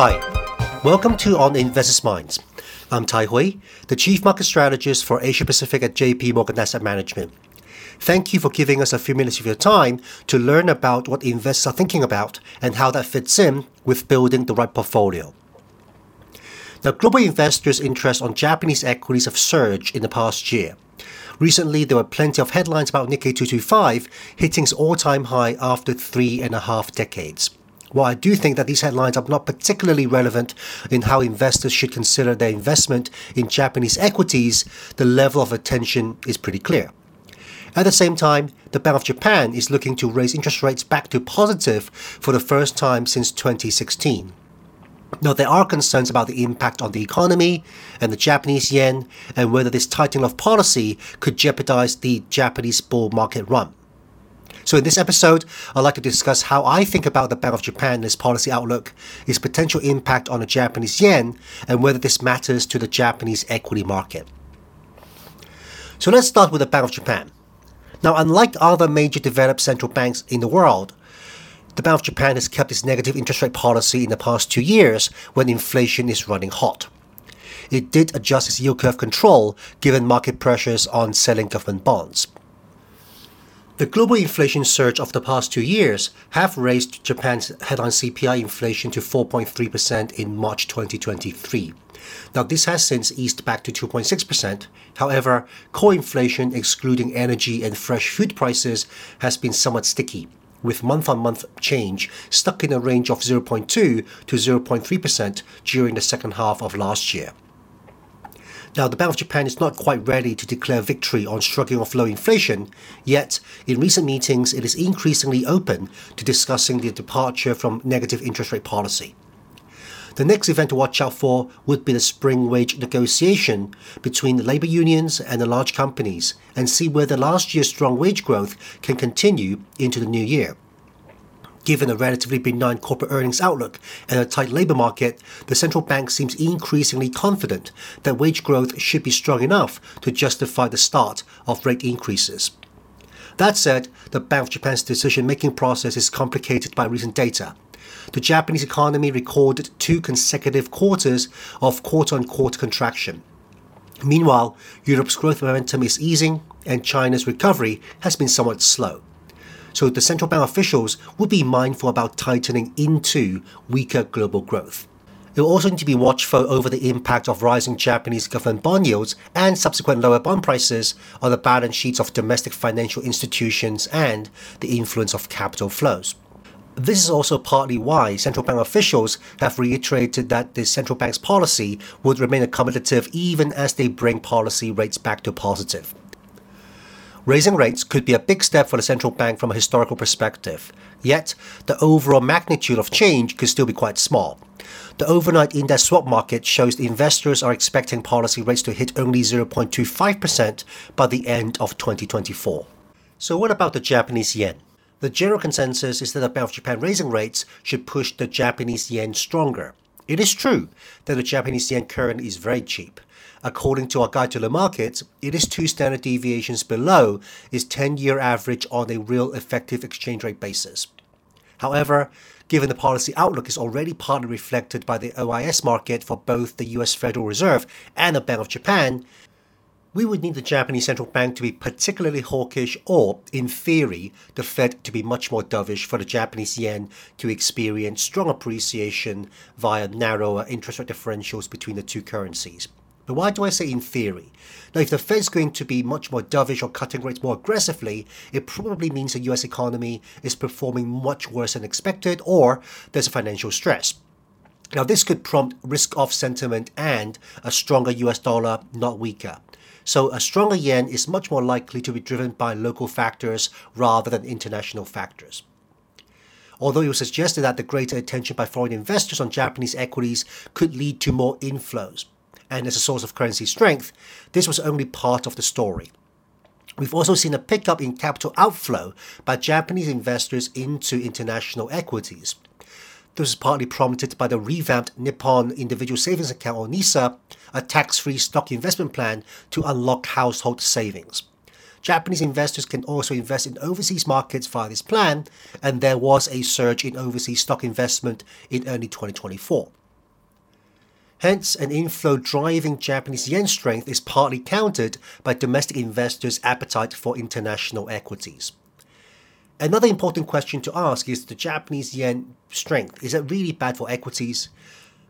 Hi, welcome to On Investors Minds. I'm Tai Hui, the Chief Market Strategist for Asia Pacific at JP Morgan Asset Management. Thank you for giving us a few minutes of your time to learn about what investors are thinking about and how that fits in with building the right portfolio. Now, global investors' interest on Japanese equities have surged in the past year. Recently, there were plenty of headlines about Nikkei 225 hitting its all time high after three and a half decades. While I do think that these headlines are not particularly relevant in how investors should consider their investment in Japanese equities, the level of attention is pretty clear. At the same time, the Bank of Japan is looking to raise interest rates back to positive for the first time since 2016. Now, there are concerns about the impact on the economy and the Japanese yen and whether this tightening of policy could jeopardize the Japanese bull market run. So, in this episode, I'd like to discuss how I think about the Bank of Japan and its policy outlook, its potential impact on the Japanese yen, and whether this matters to the Japanese equity market. So, let's start with the Bank of Japan. Now, unlike other major developed central banks in the world, the Bank of Japan has kept its negative interest rate policy in the past two years when inflation is running hot. It did adjust its yield curve control given market pressures on selling government bonds. The global inflation surge of the past two years have raised Japan's headline CPI inflation to 4.3% in March 2023. Now, this has since eased back to 2.6%. However, core inflation, excluding energy and fresh food prices, has been somewhat sticky, with month on month change stuck in a range of 0.2 to 0.3% during the second half of last year. Now, the Bank of Japan is not quite ready to declare victory on struggling off low inflation, yet, in recent meetings, it is increasingly open to discussing the departure from negative interest rate policy. The next event to watch out for would be the spring wage negotiation between the labor unions and the large companies and see whether last year's strong wage growth can continue into the new year. Given a relatively benign corporate earnings outlook and a tight labor market, the central bank seems increasingly confident that wage growth should be strong enough to justify the start of rate increases. That said, the Bank of Japan's decision making process is complicated by recent data. The Japanese economy recorded two consecutive quarters of quarter on quarter contraction. Meanwhile, Europe's growth momentum is easing and China's recovery has been somewhat slow so the central bank officials would be mindful about tightening into weaker global growth. It will also need to be watchful over the impact of rising Japanese government bond yields and subsequent lower bond prices on the balance sheets of domestic financial institutions and the influence of capital flows. This is also partly why central bank officials have reiterated that the central bank's policy would remain accommodative even as they bring policy rates back to positive. Raising rates could be a big step for the central bank from a historical perspective, yet the overall magnitude of change could still be quite small. The overnight index swap market shows the investors are expecting policy rates to hit only 0.25% by the end of 2024. So, what about the Japanese yen? The general consensus is that the Bank of Japan raising rates should push the Japanese yen stronger. It is true that the Japanese yen currently is very cheap, According to our guide to the markets, it is two standard deviations below its 10 year average on a real effective exchange rate basis. However, given the policy outlook is already partly reflected by the OIS market for both the US Federal Reserve and the Bank of Japan, we would need the Japanese central bank to be particularly hawkish or, in theory, the Fed to be much more dovish for the Japanese yen to experience strong appreciation via narrower interest rate differentials between the two currencies. But why do I say in theory? Now, if the Fed's going to be much more dovish or cutting rates more aggressively, it probably means the US economy is performing much worse than expected or there's a financial stress. Now, this could prompt risk off sentiment and a stronger US dollar, not weaker. So, a stronger yen is much more likely to be driven by local factors rather than international factors. Although it was suggested that the greater attention by foreign investors on Japanese equities could lead to more inflows and as a source of currency strength, this was only part of the story. We've also seen a pickup in capital outflow by Japanese investors into international equities. This is partly prompted by the revamped Nippon Individual Savings Account or NISA, a tax-free stock investment plan to unlock household savings. Japanese investors can also invest in overseas markets via this plan, and there was a surge in overseas stock investment in early 2024. Hence, an inflow driving Japanese yen strength is partly countered by domestic investors' appetite for international equities. Another important question to ask is the Japanese yen strength. Is it really bad for equities?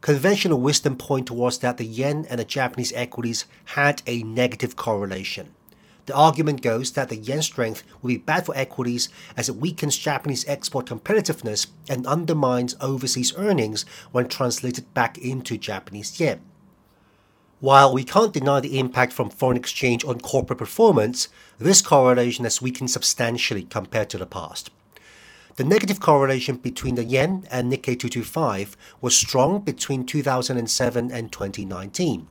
Conventional wisdom point towards that the yen and the Japanese equities had a negative correlation. The argument goes that the yen strength will be bad for equities as it weakens Japanese export competitiveness and undermines overseas earnings when translated back into Japanese yen. While we can't deny the impact from foreign exchange on corporate performance, this correlation has weakened substantially compared to the past. The negative correlation between the yen and Nikkei 225 was strong between 2007 and 2019.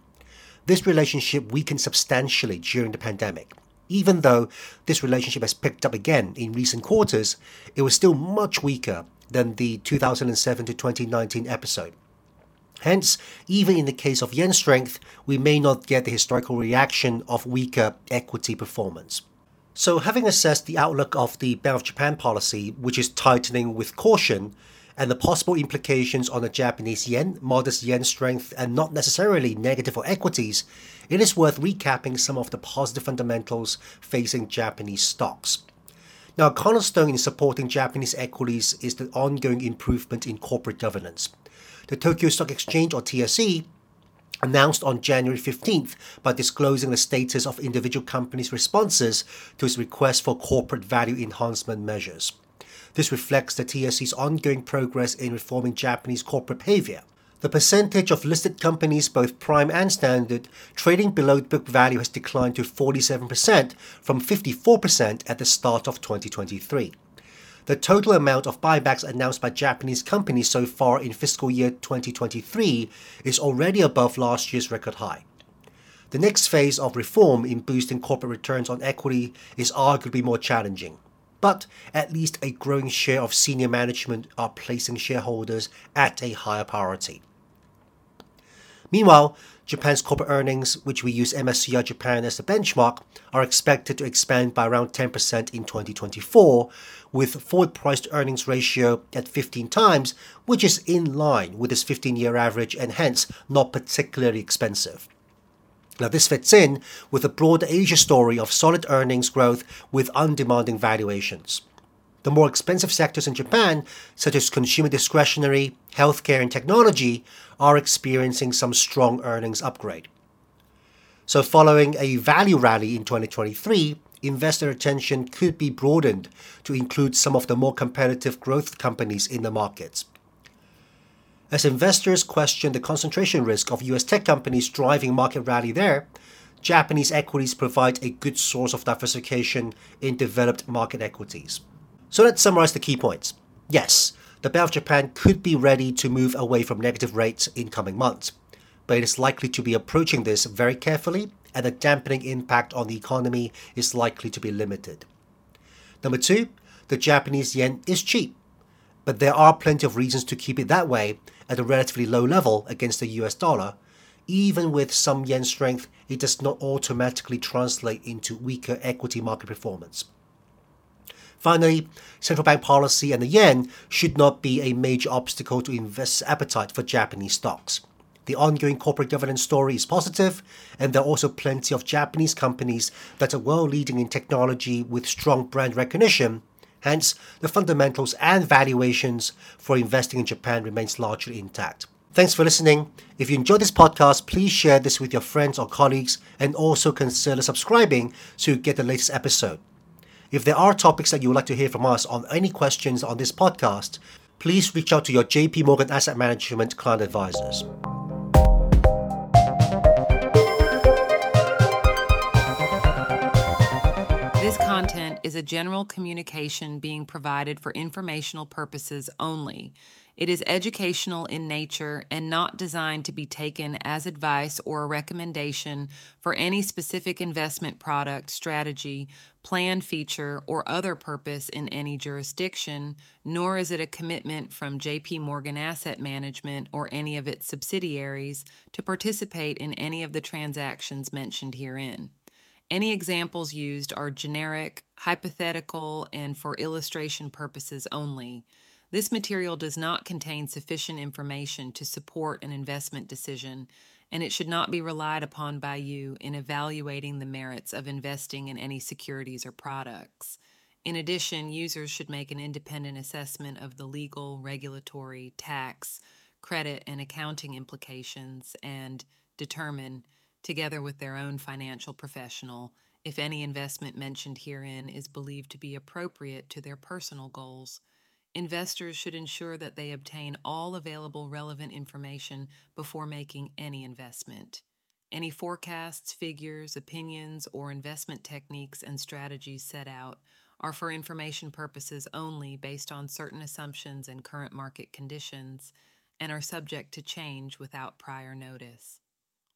This relationship weakened substantially during the pandemic. Even though this relationship has picked up again in recent quarters, it was still much weaker than the 2007 to 2019 episode. Hence, even in the case of yen strength, we may not get the historical reaction of weaker equity performance. So, having assessed the outlook of the Bank of Japan policy, which is tightening with caution, and the possible implications on the Japanese yen, modest yen strength, and not necessarily negative for equities, it is worth recapping some of the positive fundamentals facing Japanese stocks. Now, a cornerstone in supporting Japanese equities is the ongoing improvement in corporate governance. The Tokyo Stock Exchange, or TSE, announced on January 15th by disclosing the status of individual companies' responses to its request for corporate value enhancement measures. This reflects the TSE's ongoing progress in reforming Japanese corporate behavior. The percentage of listed companies, both prime and standard, trading below book value has declined to 47% from 54% at the start of 2023. The total amount of buybacks announced by Japanese companies so far in fiscal year 2023 is already above last year's record high. The next phase of reform in boosting corporate returns on equity is arguably more challenging but at least a growing share of senior management are placing shareholders at a higher priority. Meanwhile, Japan's corporate earnings, which we use MSCI Japan as the benchmark, are expected to expand by around 10% in 2024, with forward priced earnings ratio at 15 times, which is in line with its 15 year average and hence not particularly expensive. Now, this fits in with a broader Asia story of solid earnings growth with undemanding valuations. The more expensive sectors in Japan, such as consumer discretionary, healthcare, and technology, are experiencing some strong earnings upgrade. So, following a value rally in 2023, investor attention could be broadened to include some of the more competitive growth companies in the markets. As investors question the concentration risk of US tech companies driving market rally there, Japanese equities provide a good source of diversification in developed market equities. So let's summarize the key points. Yes, the Bank of Japan could be ready to move away from negative rates in coming months, but it is likely to be approaching this very carefully and the dampening impact on the economy is likely to be limited. Number two, the Japanese yen is cheap, but there are plenty of reasons to keep it that way at a relatively low level against the US dollar, even with some yen strength, it does not automatically translate into weaker equity market performance. Finally, central bank policy and the yen should not be a major obstacle to investors' appetite for Japanese stocks. The ongoing corporate governance story is positive, and there are also plenty of Japanese companies that are world leading in technology with strong brand recognition Hence, the fundamentals and valuations for investing in Japan remains largely intact. Thanks for listening. If you enjoyed this podcast, please share this with your friends or colleagues and also consider subscribing so you get the latest episode. If there are topics that you would like to hear from us on any questions on this podcast, please reach out to your JP Morgan Asset Management client advisors. This content is a general communication being provided for informational purposes only. It is educational in nature and not designed to be taken as advice or a recommendation for any specific investment product, strategy, plan feature, or other purpose in any jurisdiction, nor is it a commitment from JP Morgan Asset Management or any of its subsidiaries to participate in any of the transactions mentioned herein. Any examples used are generic, hypothetical, and for illustration purposes only. This material does not contain sufficient information to support an investment decision, and it should not be relied upon by you in evaluating the merits of investing in any securities or products. In addition, users should make an independent assessment of the legal, regulatory, tax, credit, and accounting implications and determine, together with their own financial professional, if any investment mentioned herein is believed to be appropriate to their personal goals. Investors should ensure that they obtain all available relevant information before making any investment. Any forecasts, figures, opinions, or investment techniques and strategies set out are for information purposes only based on certain assumptions and current market conditions and are subject to change without prior notice.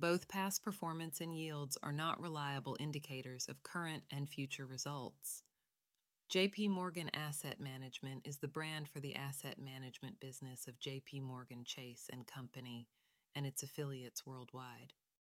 Both past performance and yields are not reliable indicators of current and future results. JP Morgan Asset Management is the brand for the asset management business of JP Morgan Chase and Company and its affiliates worldwide.